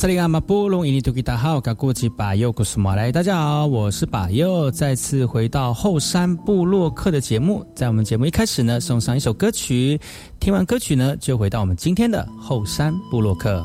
萨利阿马布隆伊尼图吉达好，卡古吉巴尤古斯马来，大家好，我是巴尤，再次回到后山部落客的节目。在我们节目一开始呢，送上一首歌曲，听完歌曲呢，就回到我们今天的后山部落客。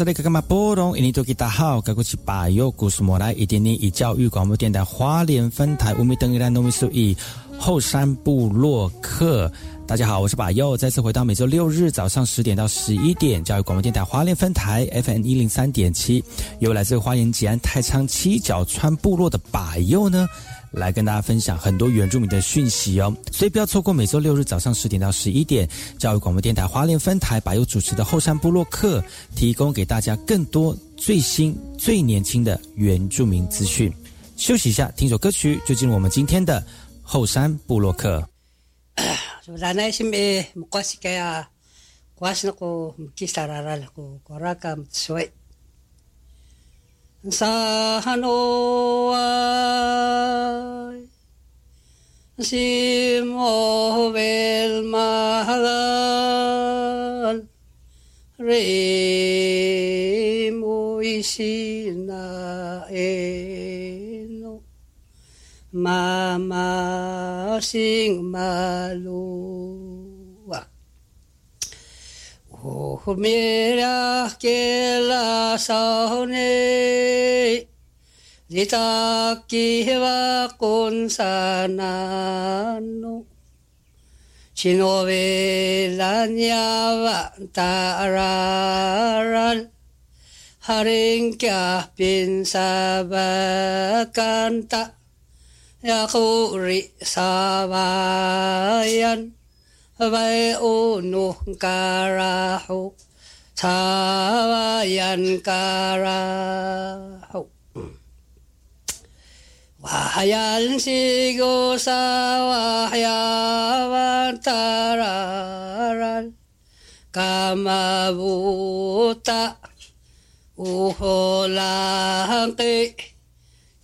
是那个干嘛？波隆印尼多吉大好，该过去把右故事莫来一点点以教育广播电台华联分台五米等一兰农民数以后山部落客。大家好，我是把右，再次回到每周六日早上十点到十一点教育广播电台华联分台 FM 一零三点七，由来自花莲吉安太仓七角川部落的把右呢。来跟大家分享很多原住民的讯息哦，所以不要错过每周六日早上十点到十一点，教育广播电台华联分台把有主持的后山部落客，提供给大家更多最新最年轻的原住民资讯。休息一下，听首歌曲，就进入我们今天的后山部落客。sanoai si movel mahalan. Re moisina eno. Mama sing malu Och mirakela sahone Ditaki hewa konsanano Shinobe danyawa tararan Haring kya pinsabakanta Yakuri sabayan 바이오노까라호 사와얀까라호 와얀시고사와야완따라란 까마부타 우호랑끼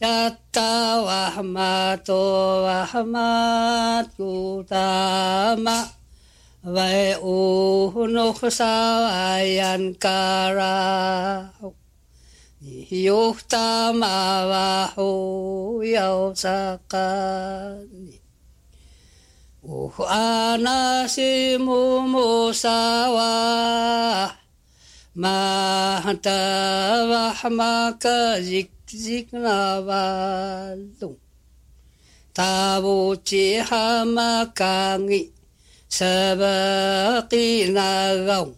야따와마토와마구다마 vai o no sa ayan kara yo ta ma wa ho yau sa ka o anasimu mo sa wa Mahantawah maka zik zik nawalung ta bo chi ha ma ka ngi sabaki nagaong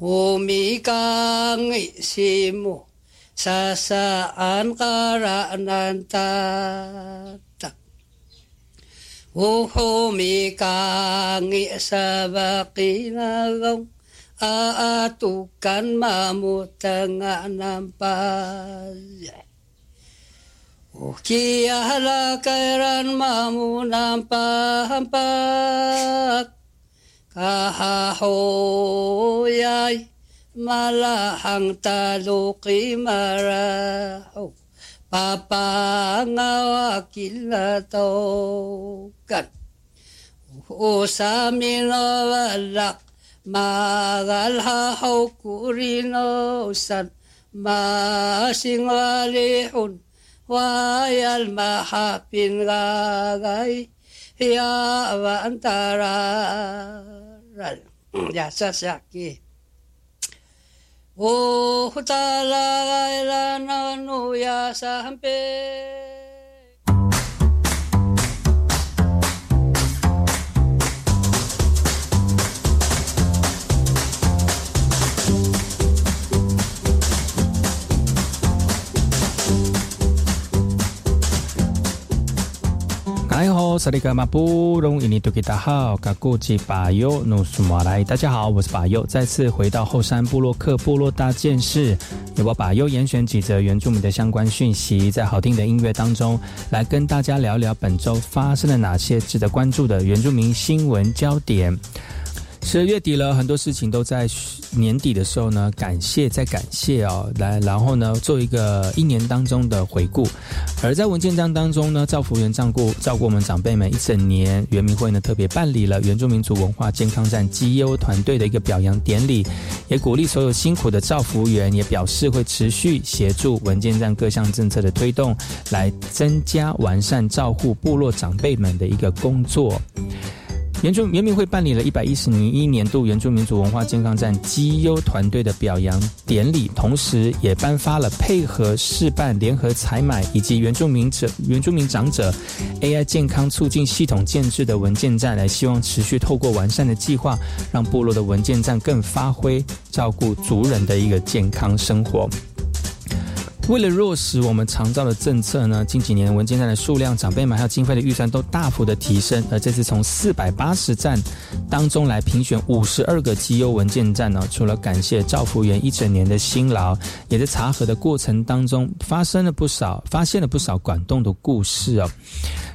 humikang isimu sa saan karaanan tatak. Humikang isabaki nagaong aatukan mamutanga ng payay. Ki ahala kairan mamunang pahampak. Kahahoyay malahang taluki maraho. Papangawakilatokan usamino walak magalhaho kurinosan. Masingwalihon Why al mahapin gagai ya wa antara mm. ya sasaki o oh, hutala gaila no ya sampe 萨利格马布隆伊尼多吉达好，嘎古吉巴尤努苏马来，大家好，我是巴尤，再次回到后山部落克部落大件事，由我巴尤严选几则原住民的相关讯息，在好听的音乐当中，来跟大家聊聊本周发生了哪些值得关注的原住民新闻焦点。十二月底了，很多事情都在年底的时候呢，感谢再感谢哦，来，然后呢，做一个一年当中的回顾。而在文件章当中呢，赵福员照顾照顾我们长辈们一整年，原民会呢特别办理了原住民族文化健康站绩优团队的一个表扬典礼，也鼓励所有辛苦的赵福员，也表示会持续协助文件站各项政策的推动，来增加完善照护部落长辈们的一个工作。原住原民会办理了一百一十一年度原住民族文化健康站绩优团队的表扬典礼，同时也颁发了配合示办、联合采买以及原住民者原住民长者 AI 健康促进系统建制的文件站，来希望持续透过完善的计划，让部落的文件站更发挥照顾族人的一个健康生活。为了落实我们常照的政策呢，近几年文件站的数量、长辈们还有经费的预算都大幅的提升。而这次从四百八十站当中来评选五十二个绩优文件站呢，除了感谢赵福员一整年的辛劳，也在查核的过程当中发生了不少，发现了不少感动的故事哦。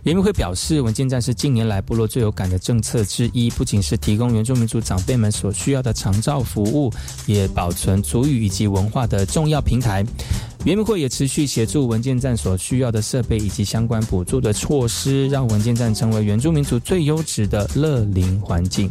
原民会表示，文件站是近年来部落最有感的政策之一，不仅是提供原住民族长辈们所需要的长照服务，也保存族语以及文化的重要平台。原民会也持续协助文件站所需要的设备以及相关补助的措施，让文件站成为原住民族最优质的乐龄环境。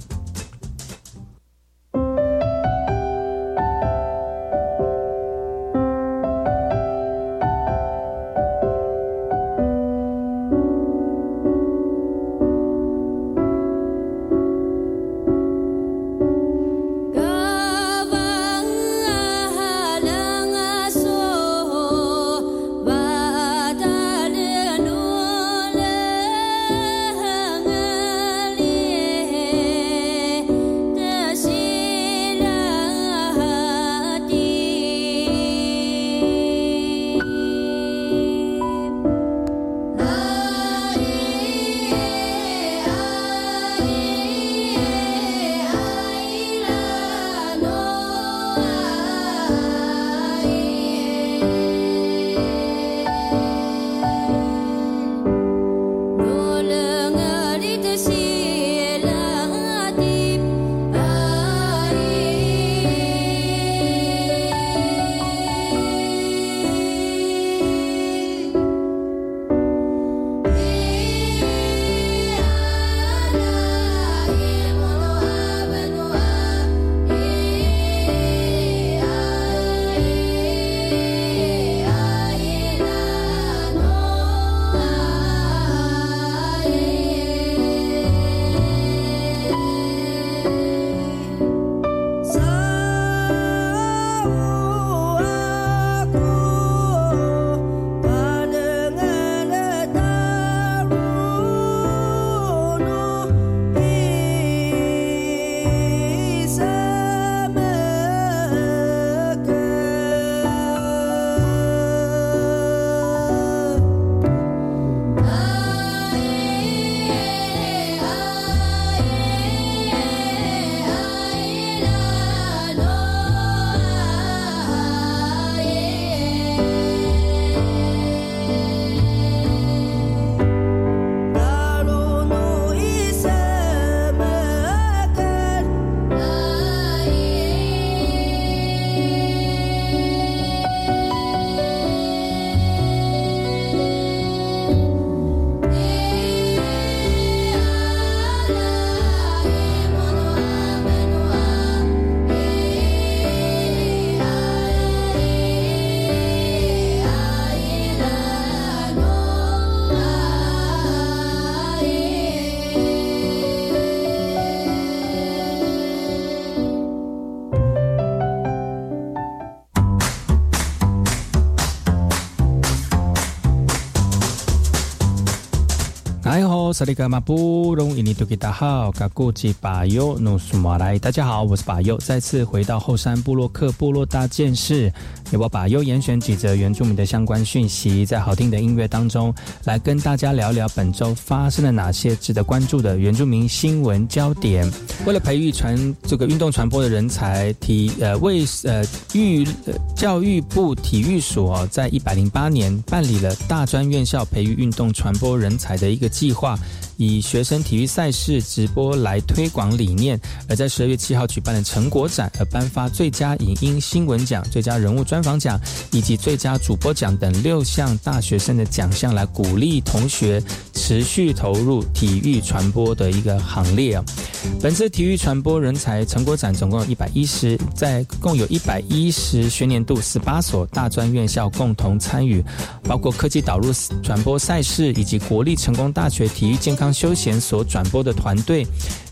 萨利格马布隆伊尼图吉达好，嘎古吉巴尤努苏马来，大家好，我是巴尤，再次回到后山部落克部落大件事，我巴尤严选几则原住民的相关讯息，在好听的音乐当中，来跟大家聊聊本周发生了哪些值得关注的原住民新闻焦点。为了培育传这个运动传播的人才，体呃为呃育教育部体育所在一百零八年办理了大专院校培育运动传播人才的一个计划。以学生体育赛事直播来推广理念，而在十二月七号举办的成果展，而颁发最佳影音新闻奖、最佳人物专访奖以及最佳主播奖等六项大学生的奖项，来鼓励同学持续投入体育传播的一个行列啊。本次体育传播人才成果展总共有一百一十，在共有一百一十学年度十八所大专院校共同参与，包括科技导入传播赛事以及国立成功大学体育健康。休闲所转播的团队，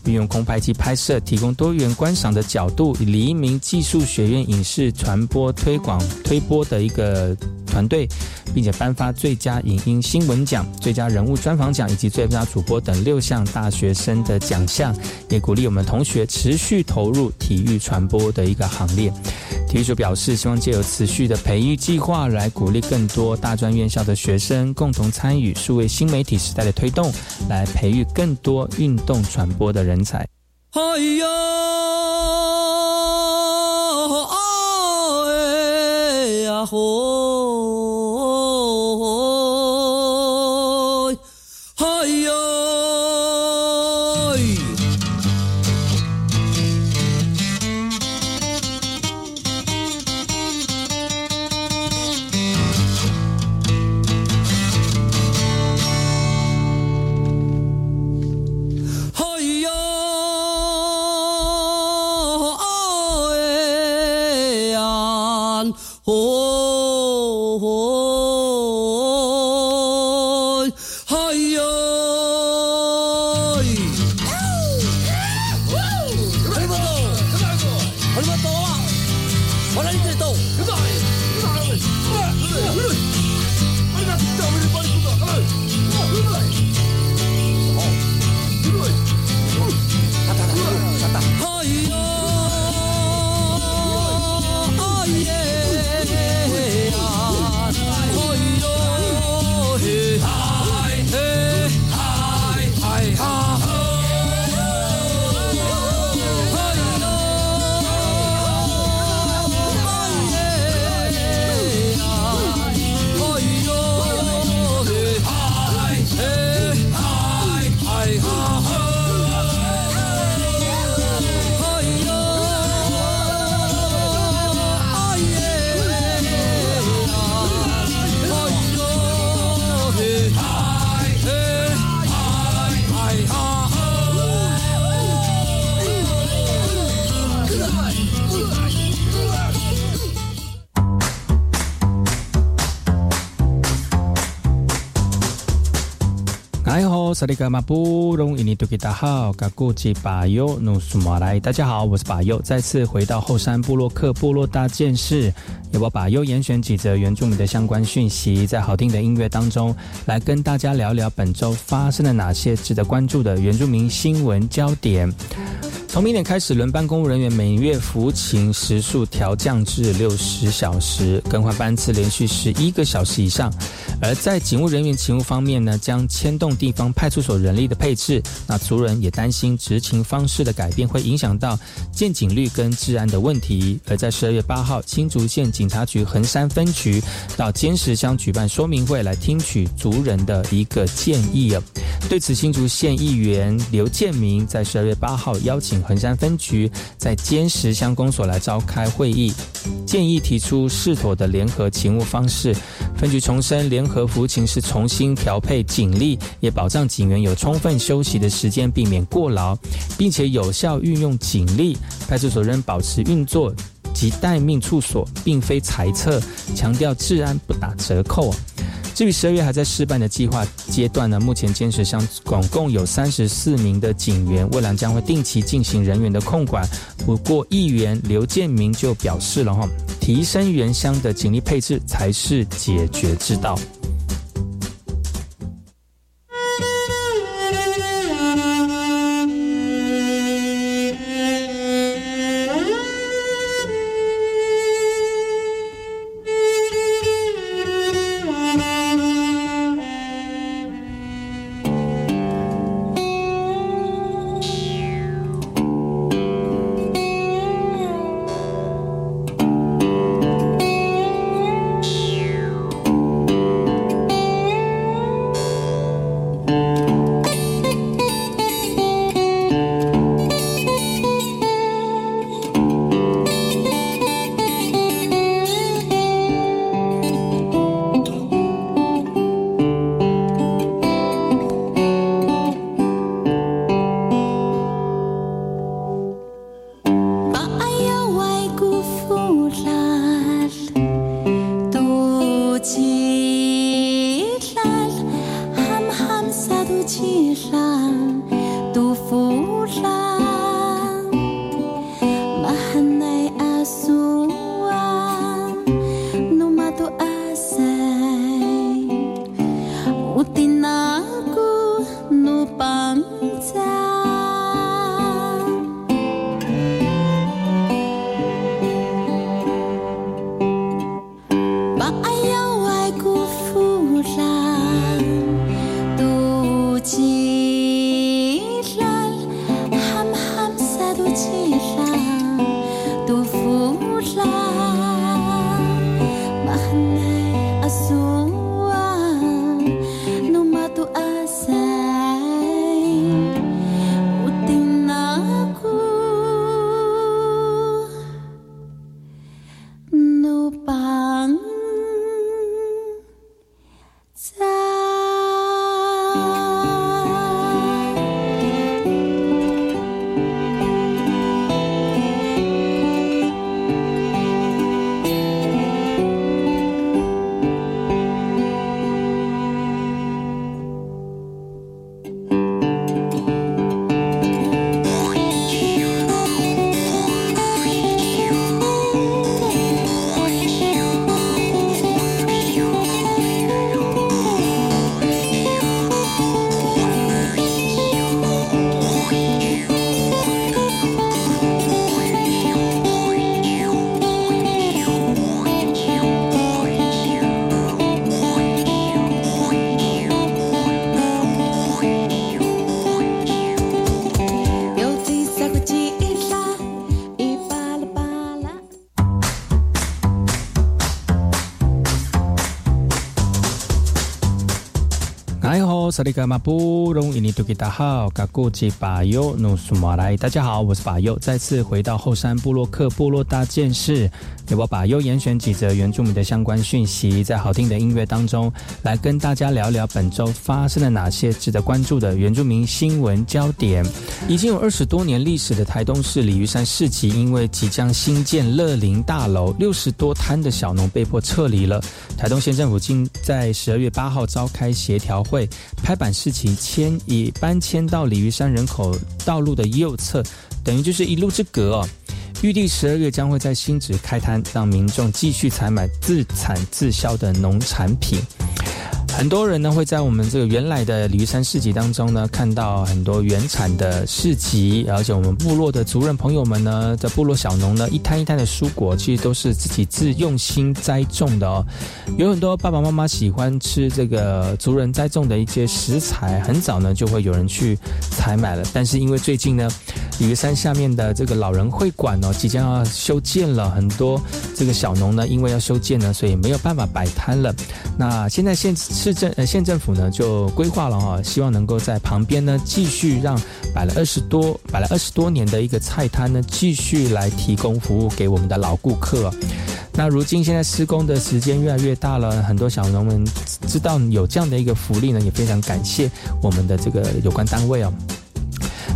运用空拍机拍摄，提供多元观赏的角度；黎明技术学院影视传播推广推播的一个团队，并且颁发最佳影音新闻奖、最佳人物专访奖以及最佳主播等六项大学生的奖项，也鼓励我们同学持续投入体育传播的一个行列。体育署表示，希望借由持续的培育计划，来鼓励更多大专院校的学生共同参与数位新媒体时代的推动，来培育更多运动传播的人才。哎呦，哎呀大家好，我是巴尤，再次回到后山部落克部落大件事，由我巴尤严选几则原住民的相关讯息，在好听的音乐当中，来跟大家聊聊本周发生了哪些值得关注的原住民新闻焦点。从明年开始，轮班公务人员每月服勤时数调降至六十小时，更换班次连续十一个小时以上。而在警务人员勤务方面呢，将牵动地方派出所人力的配置。那族人也担心执勤方式的改变会影响到建警率跟治安的问题。而在十二月八号，新竹县警察局横山分局到尖石乡举办说明会，来听取族人的一个建议啊。对此，新竹县议员刘建明在十二月八号邀请。横山分局在尖石乡公所来召开会议，建议提出适妥的联合勤务方式。分局重申，联合服勤是重新调配警力，也保障警员有充分休息的时间，避免过劳，并且有效运用警力。派出所仍保持运作及待命处所，并非裁撤，强调治安不打折扣。至于十二月还在试办的计划阶段呢，目前坚持乡总共有三十四名的警员，未来将会定期进行人员的控管。不过，议员刘建明就表示了哈，提升原乡的警力配置才是解决之道。嗯萨利格马布隆伊尼图吉达好，嘎古吉巴尤努苏马来，大家好，我是巴尤，再次回到后山部落克部落大件事，由我巴尤严选几则原住民的相关讯息，在好听的音乐当中，来跟大家聊聊本周发生了哪些值得关注的原住民新闻焦点。已经有二十多年历史的台东市鲤鱼山市集，因为即将新建乐林大楼，六十多摊的小农被迫撤离了。台东县政府今在十二月八号召开协调会。拍板事情迁移搬迁到鲤鱼山人口道路的右侧，等于就是一路之隔哦。预定十二月将会在新址开摊，让民众继续采买自产自销的农产品。很多人呢会在我们这个原来的鲤鱼山市集当中呢看到很多原产的市集，而且我们部落的族人朋友们呢在部落小农呢一摊一摊的蔬果，其实都是自己自用心栽种的哦。有很多爸爸妈妈喜欢吃这个族人栽种的一些食材，很早呢就会有人去采买了。但是因为最近呢鲤鱼山下面的这个老人会馆哦即将要修建了，很多这个小农呢因为要修建呢，所以没有办法摆摊了。那现在现市政呃县政府呢就规划了哈，希望能够在旁边呢继续让摆了二十多摆了二十多年的一个菜摊呢继续来提供服务给我们的老顾客。那如今现在施工的时间越来越大了，很多小农们知道有这样的一个福利呢，也非常感谢我们的这个有关单位哦。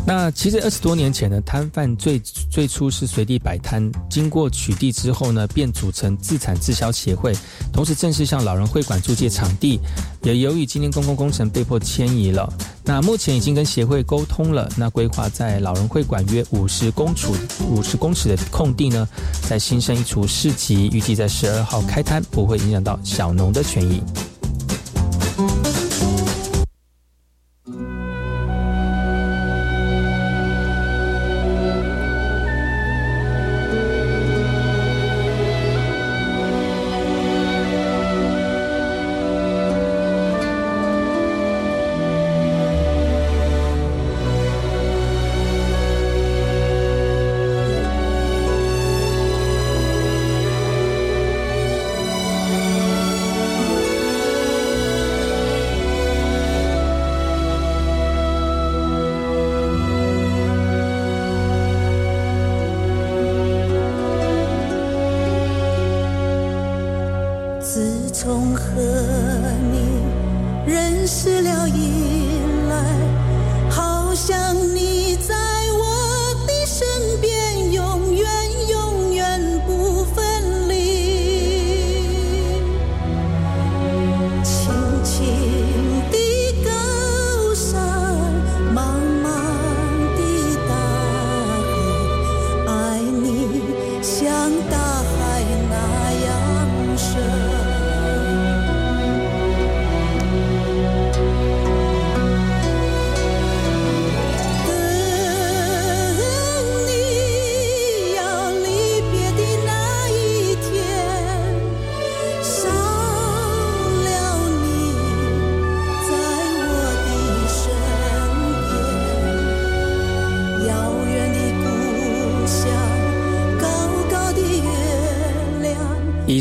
那其实二十多年前呢，摊贩最最初是随地摆摊，经过取缔之后呢，便组成自产自销协会，同时正式向老人会馆租借场地。也由于今天公共工程被迫迁移了，那目前已经跟协会沟通了，那规划在老人会馆约五十公尺五十公尺的空地呢，在新生一处市集，预计在十二号开摊，不会影响到小农的权益。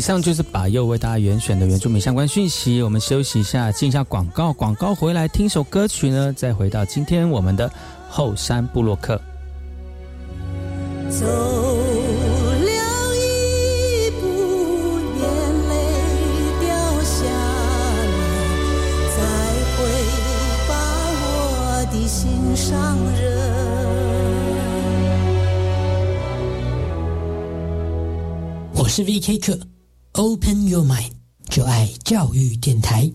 上就是把又为大家严选的原住民相关讯息。我们休息一下，进一下广告。广告回来听首歌曲呢，再回到今天我们的后山部落客。走了一步，眼泪掉下来，再会把我的心上人。我是 VK 课 ，Open Your Mind，就爱教育电台。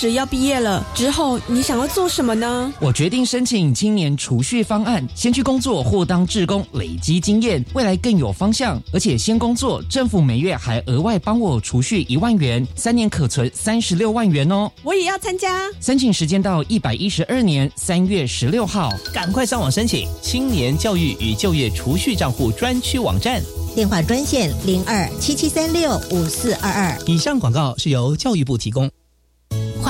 只要毕业了之后，你想要做什么呢？我决定申请青年储蓄方案，先去工作或当志工，累积经验，未来更有方向。而且先工作，政府每月还额外帮我储蓄一万元，三年可存三十六万元哦。我也要参加，申请时间到一百一十二年三月十六号，赶快上网申请青年教育与就业储蓄账户专区网站，电话专线零二七七三六五四二二。以上广告是由教育部提供。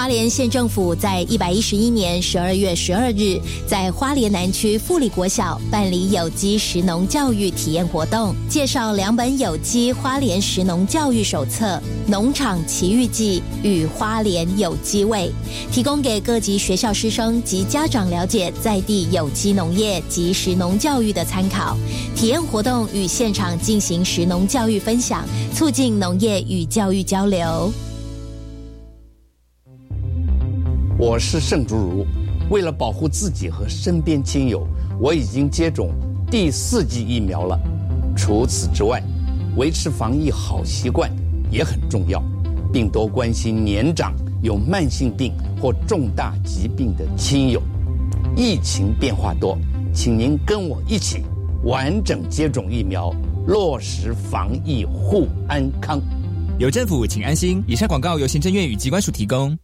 花莲县政府在一百一十一年十二月十二日，在花莲南区富里国小办理有机食农教育体验活动，介绍两本有机花莲食农教育手册《农场奇遇记》与《花莲有机味》，提供给各级学校师生及家长了解在地有机农业及食农教育的参考。体验活动与现场进行食农教育分享，促进农业与教育交流。我是盛竹如，为了保护自己和身边亲友，我已经接种第四剂疫苗了。除此之外，维持防疫好习惯也很重要，并多关心年长、有慢性病或重大疾病的亲友。疫情变化多，请您跟我一起完整接种疫苗，落实防疫护安康。有政府，请安心。以上广告由行政院与机关署提供。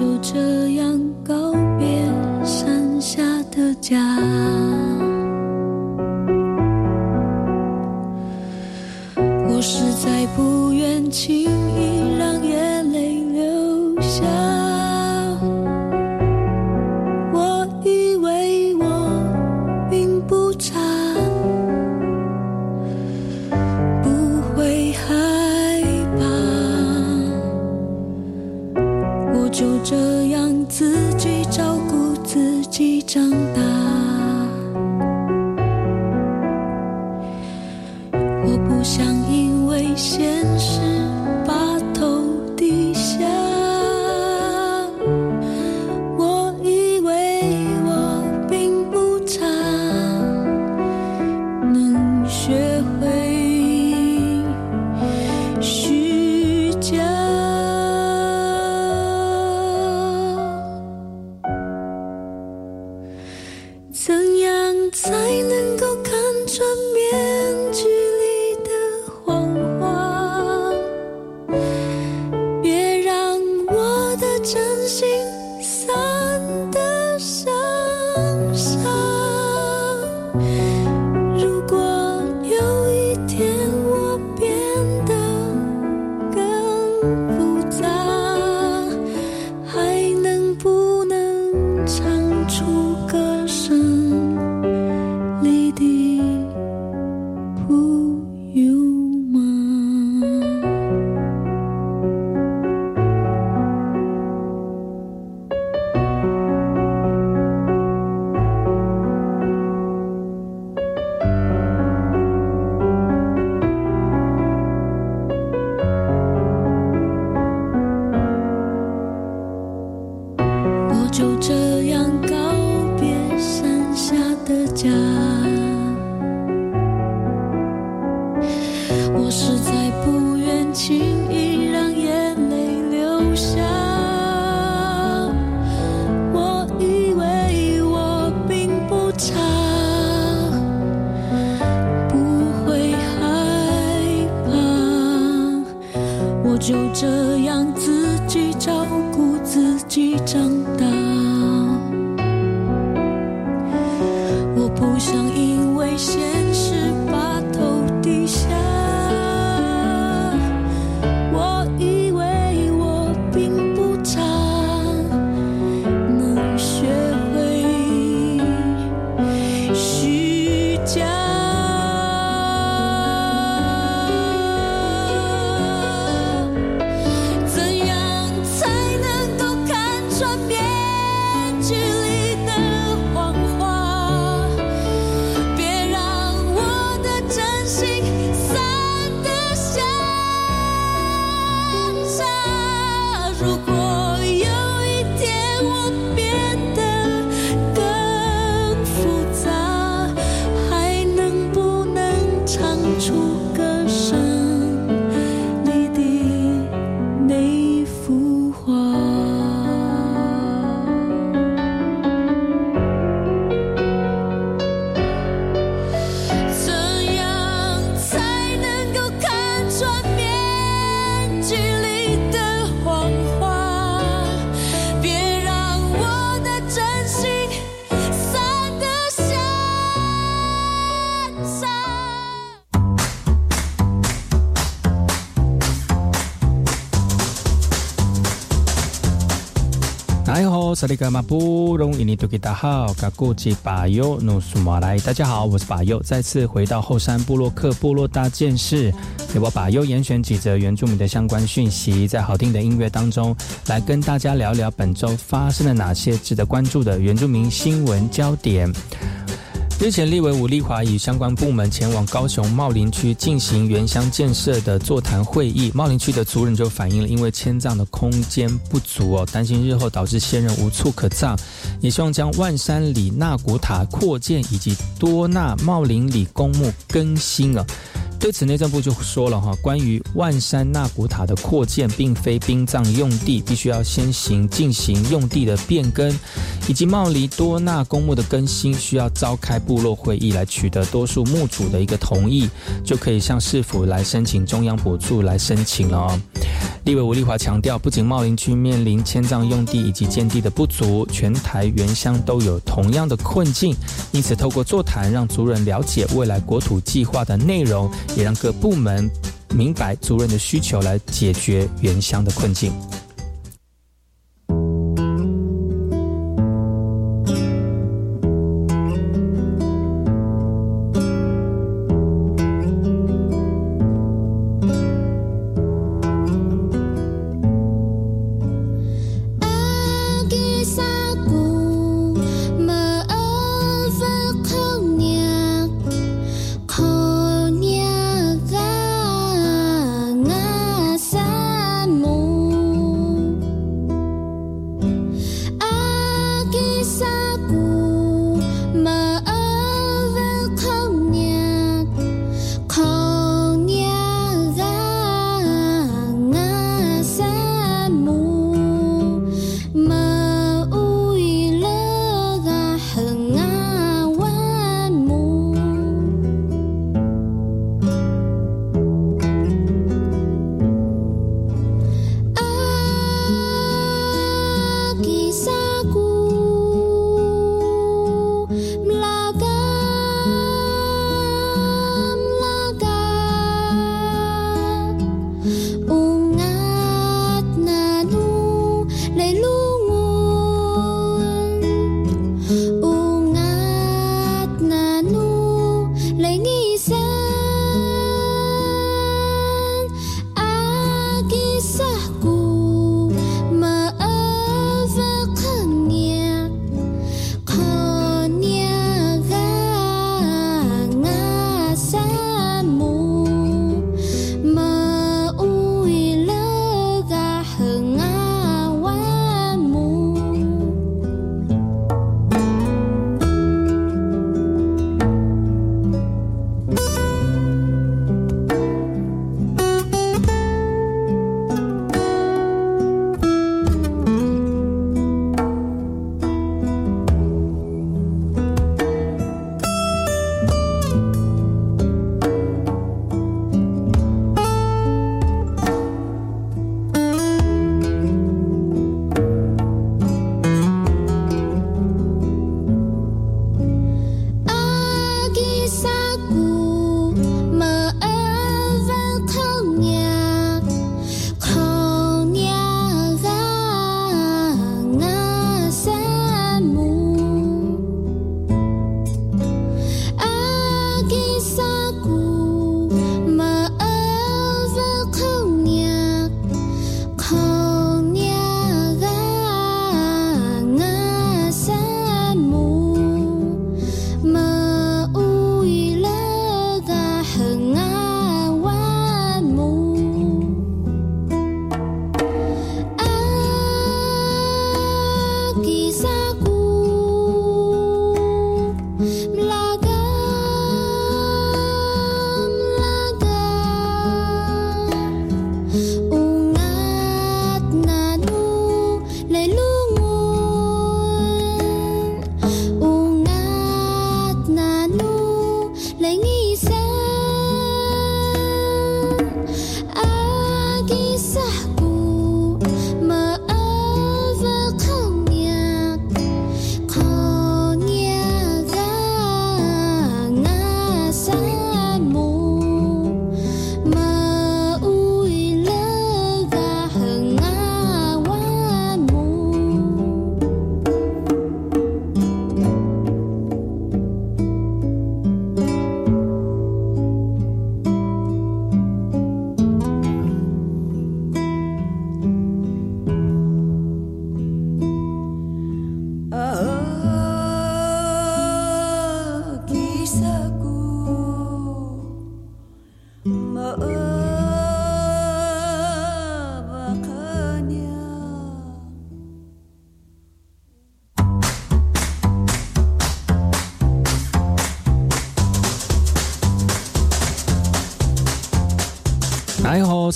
就这样告别山下的家。萨利格马布隆伊尼多吉达好，嘎古吉巴尤努苏马来，大家好，我是巴尤，再次回到后山部落克部落大件事，给我巴尤严选几则原住民的相关讯息，在好听的音乐当中，来跟大家聊聊本周发生了哪些值得关注的原住民新闻焦点。日前，立委吴立华与相关部门前往高雄茂林区进行原乡建设的座谈会议。茂林区的族人就反映了，因为迁葬的空间不足哦，担心日后导致先人无处可葬，也希望将万山里纳古塔扩建以及多纳茂林里公墓更新啊。对此，内政部就说了哈，关于万山纳古塔的扩建，并非殡葬用地，必须要先行进行用地的变更，以及茂林多纳公墓的更新，需要召开部落会议来取得多数墓主的一个同意，就可以向市府来申请中央补助来申请了哦。立委吴立华强调，不仅茂林区面临迁葬用地以及建地的不足，全台原乡都有同样的困境，因此透过座谈，让族人了解未来国土计划的内容，也让各部门明白族人的需求，来解决原乡的困境。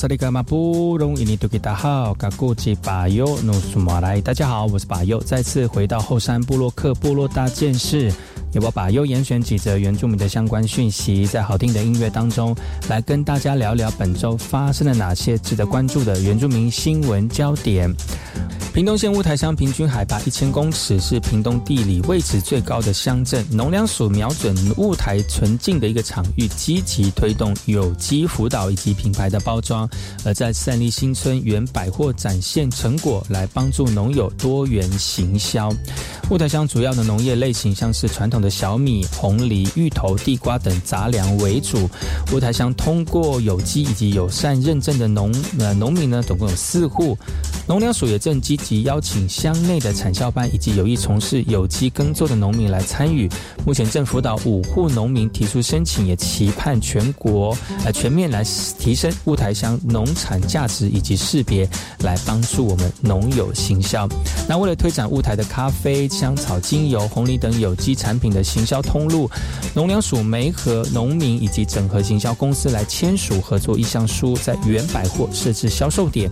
萨利格马布隆伊尼多吉达好，嘎古吉巴尤努苏马来，大家好，我是巴尤，再次回到后山部落克部落大件事。也我把优严选几则原住民的相关讯息，在好听的音乐当中，来跟大家聊聊本周发生了哪些值得关注的原住民新闻焦点。屏东县雾台乡平均海拔一千公尺，是屏东地理位置最高的乡镇。农粮署瞄准雾台纯净的一个场域，积极推动有机辅导以及品牌的包装，而在善利新村原百货展现成果，来帮助农友多元行销。雾台乡主要的农业类型像是传统的小米、红梨、芋头、地瓜等杂粮为主。雾台乡通过有机以及友善认证的农呃农民呢，总共有四户。农粮署也正积极邀请乡内的产销班以及有意从事有机耕作的农民来参与。目前正辅导五户农民提出申请，也期盼全国呃全面来提升雾台乡农产价值以及识别，来帮助我们农友行销。那为了推展雾台的咖啡、香草精油、红梨等有机产品的行销通路，农粮署没和农民以及整合行销公司来签署合作意向书，在原百货设置销售点。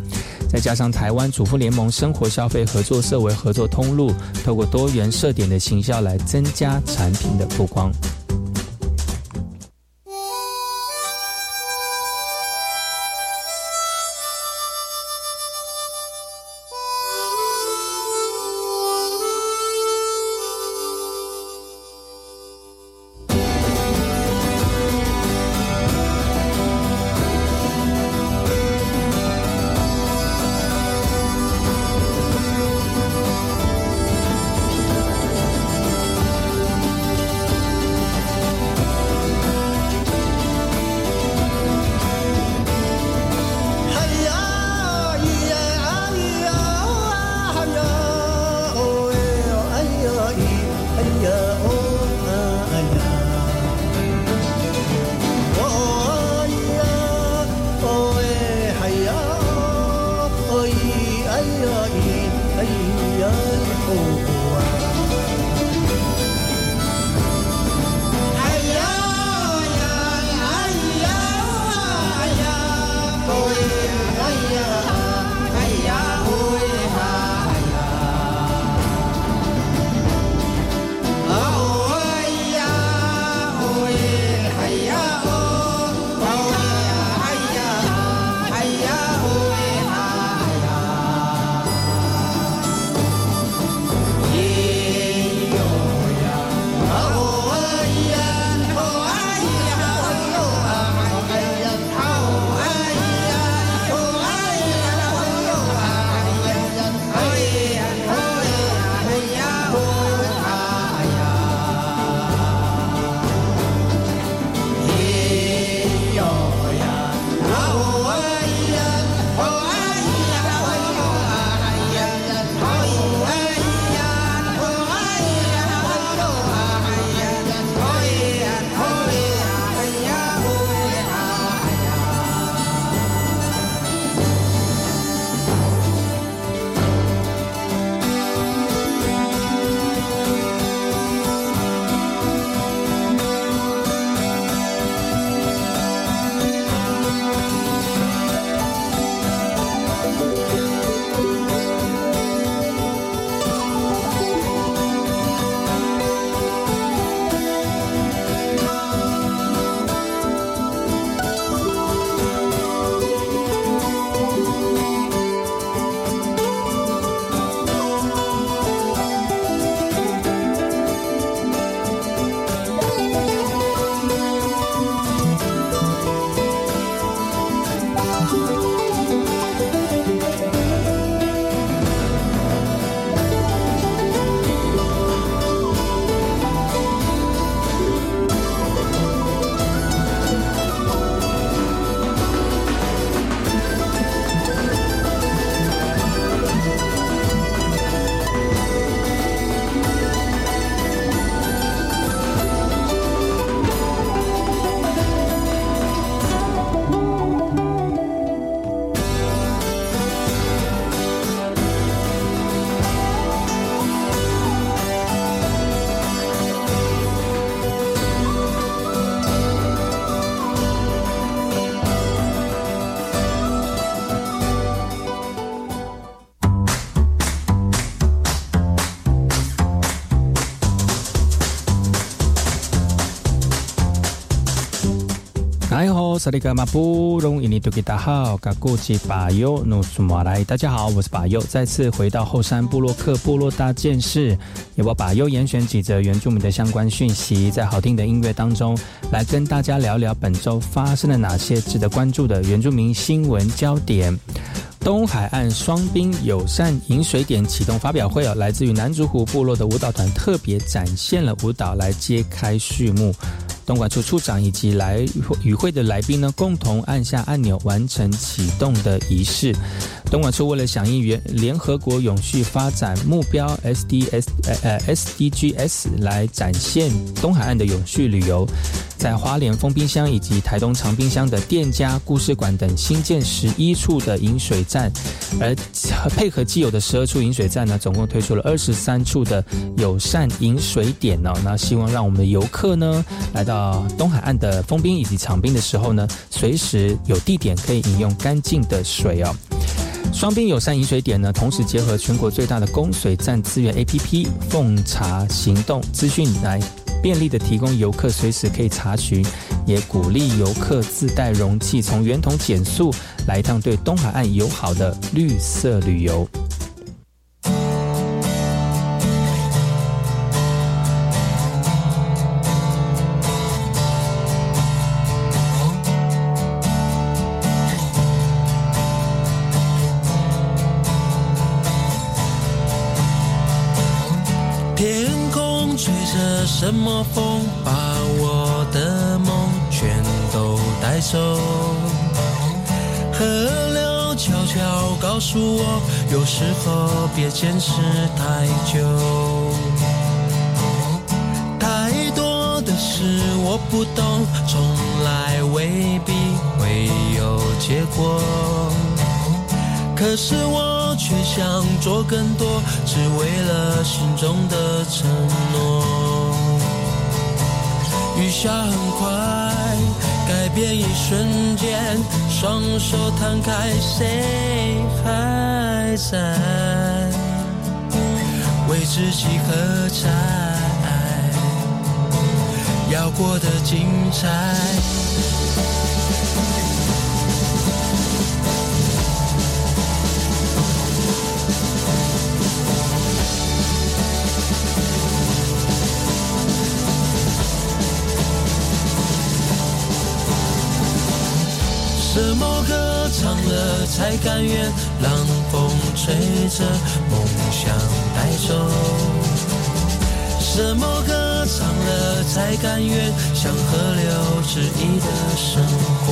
再加上台湾主妇联盟生活消费合作社为合作通路，透过多元设点的行销来增加产品的曝光。萨利格马布隆伊尼多吉达好，嘎古吉巴尤努苏马来，大家好，我是巴尤，再次回到后山部落克部落大件事，由我巴尤严选几则原住民的相关讯息，在好听的音乐当中，来跟大家聊聊本周发生了哪些值得关注的原住民新闻焦点。东海岸双滨友善饮水点启动发表会哦，来自于南竹湖部落的舞蹈团特别展现了舞蹈来揭开序幕。东莞处处长以及来与会的来宾呢，共同按下按钮完成启动的仪式。东莞处为了响应联联合国永续发展目标 SDS 呃呃 SDGs 来展现东海岸的永续旅游，在花莲丰滨乡以及台东长滨乡的店家、故事馆等新建十一处的饮水站，而配合既有的十二处饮水站呢，总共推出了二十三处的友善饮水点哦。那希望让我们的游客呢，来到东海岸的丰滨以及长滨的时候呢，随时有地点可以饮用干净的水哦。双滨友善饮水点呢，同时结合全国最大的供水站资源 APP“ 奉茶行动”资讯，来便利的提供游客随时可以查询，也鼓励游客自带容器，从源头减速，来一趟对东海岸友好的绿色旅游。什么风，把我的梦全都带走。河流悄悄告诉我，有时候别坚持太久。太多的事我不懂，从来未必会有结果。可是我却想做更多，只为了心中的承诺。雨下很快，改变一瞬间，双手摊开，谁还在为自己喝彩？要过得精彩。了才甘愿让风吹着梦想带走？什么歌唱了才甘愿像河流恣意的生活？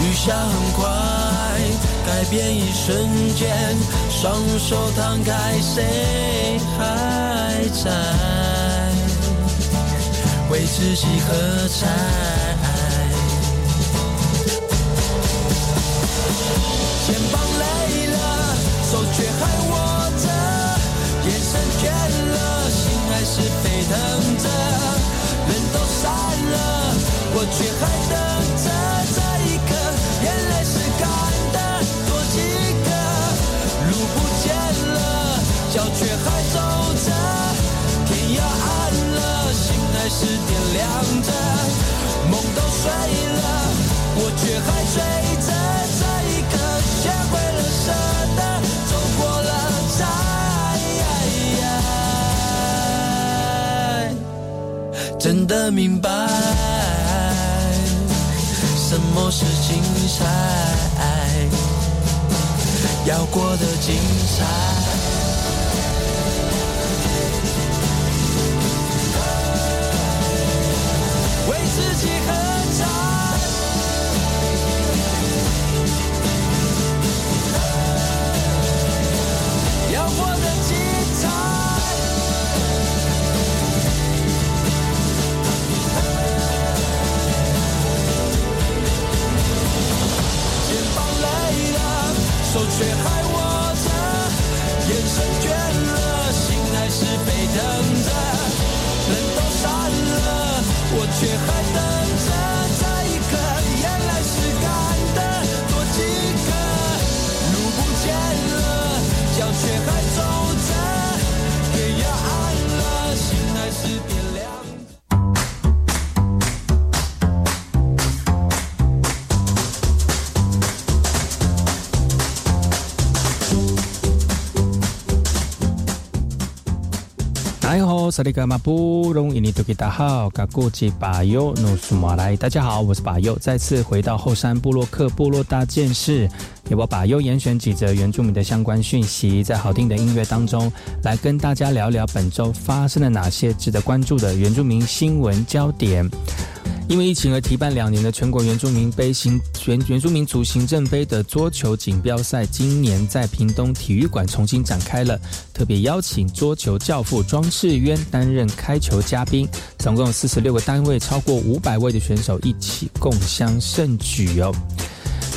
雨下很快，改变一瞬间，双手摊开，谁还在为自己喝彩？倦了，心还是沸腾着。人都散了，我却还等着这一刻，眼泪是干的，多几个。路不见了，脚却还走着，天要暗了，心还是点亮着。梦都碎了，我却还追着的明白什么是精彩，要过得精彩。却还在萨利格马布隆伊尼多吉达好，嘎古吉巴尤努苏马来，大家好，我是巴尤，再次回到后山部落克部落大件事，由我巴尤严选几则原住民的相关讯息，在好听的音乐当中，来跟大家聊聊本周发生了哪些值得关注的原住民新闻焦点。因为疫情而停办两年的全国原住民杯行原原住民族行政杯的桌球锦标赛，今年在屏东体育馆重新展开了。特别邀请桌球教父庄世渊担任开球嘉宾，总共有四十六个单位，超过五百位的选手一起共襄盛举哦。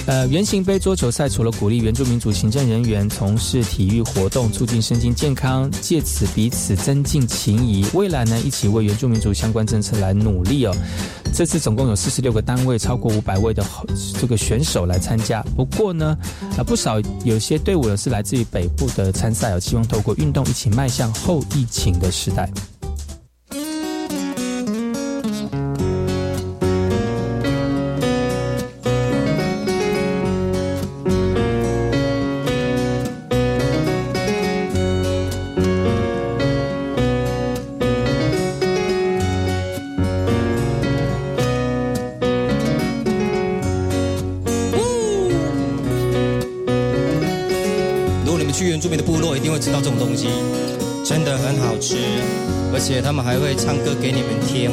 呃，圆形杯桌球赛除了鼓励原住民族行政人员从事体育活动，促进身心健康，借此彼此增进情谊，未来呢一起为原住民族相关政策来努力哦。这次总共有四十六个单位，超过五百位的这个选手来参加。不过呢，啊不少有些队伍是来自于北部的参赛哦，希望透过运动一起迈向后疫情的时代。吃到这种东西真的很好吃，而且他们还会唱歌给你们听。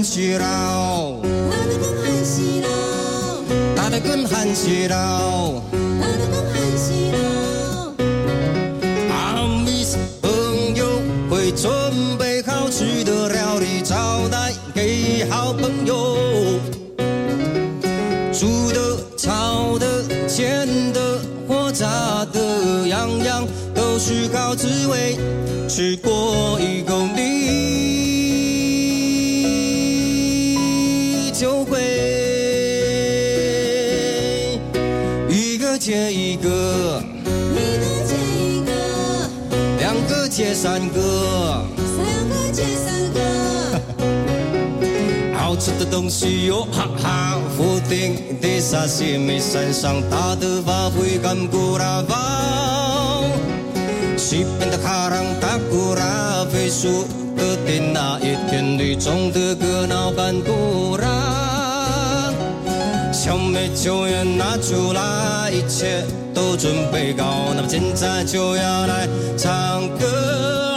的根很细绕，他的根很细绕，他的根很细绕，他的根很细绕。阿米斯朋友会准备好吃的料理招待给好朋友煮的炒的煎的或。炸的样样都是好滋味，吃过一口三个，三个接三个，好吃的东西哟，哈哈。福鼎的沙西米山上，大的发挥干古拉包；西边的哈朗达古拉飞树的天那一天里种的格闹干古拉。小妹就要拿出来，一切都准备好，那么现在就要来唱歌。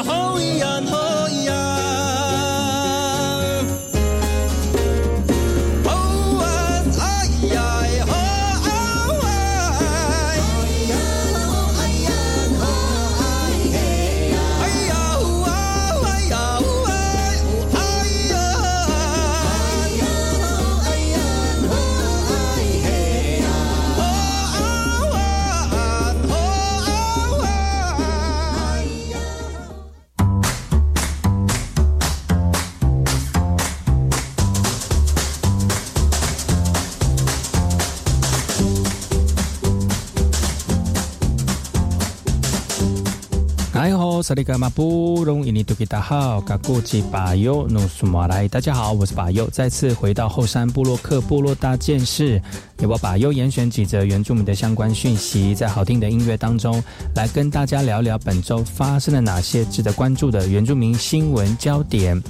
萨利格马布隆伊尼图吉达好，嘎古吉巴尤努苏马来，大家好，我是巴尤，再次回到后山部落克部落大件事，由我巴尤严选几则原住民的相关讯息，在好听的音乐当中，来跟大家聊聊本周发生了哪些值得关注的原住民新闻焦点。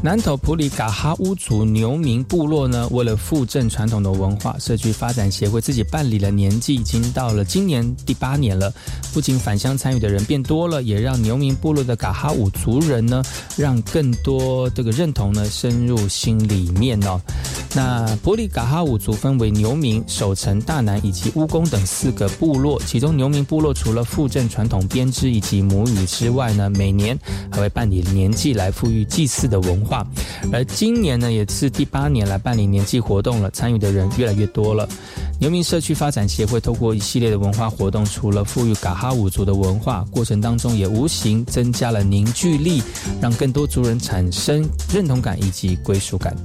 南投普里嘎哈乌族牛民部落呢，为了复振传统的文化，社区发展协会自己办理了年纪已经到了今年第八年了。不仅返乡参与的人变多了，也让牛民部落的嘎哈五族人呢，让更多这个认同呢深入心里面哦。那普里嘎哈五族分为牛民、守城、大南以及乌公等四个部落，其中牛民部落除了复振传统编织以及母语之外呢，每年还会办理年祭来赋予祭祀的文化。化，而今年呢也是第八年来办理年祭活动了，参与的人越来越多了。牛民社区发展协会透过一系列的文化活动，除了赋予嘎哈五族的文化，过程当中也无形增加了凝聚力，让更多族人产生认同感以及归属感。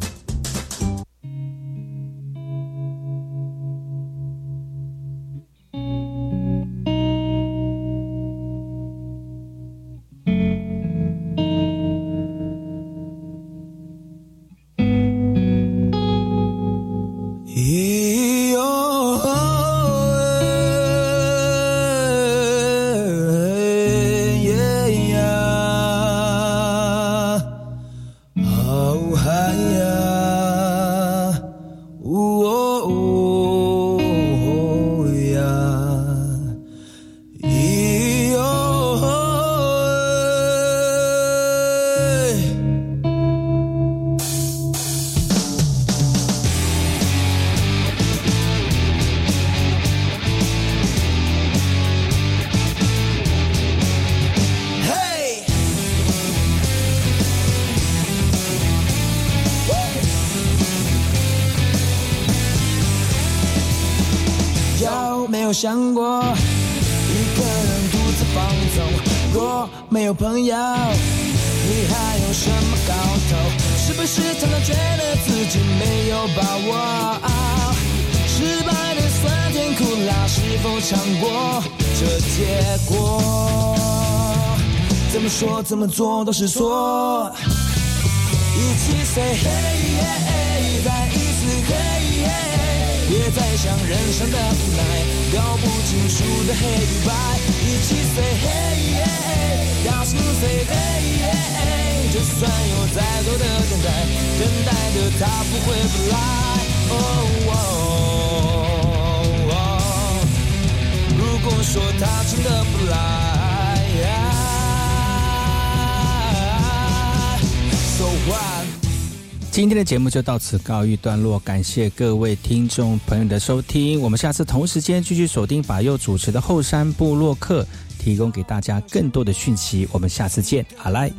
怎么做都是错。一起 say hey，再一次 hey，别再想人生的无奈。搞不清楚的黑与白，一起 say hey，大声 say hey，就算有再多的等待，等待的他不会不来。哦如果说他真的不来今天的节目就到此告一段落，感谢各位听众朋友的收听。我们下次同时间继续锁定把右主持的后山部落客，提供给大家更多的讯息。我们下次见，好来。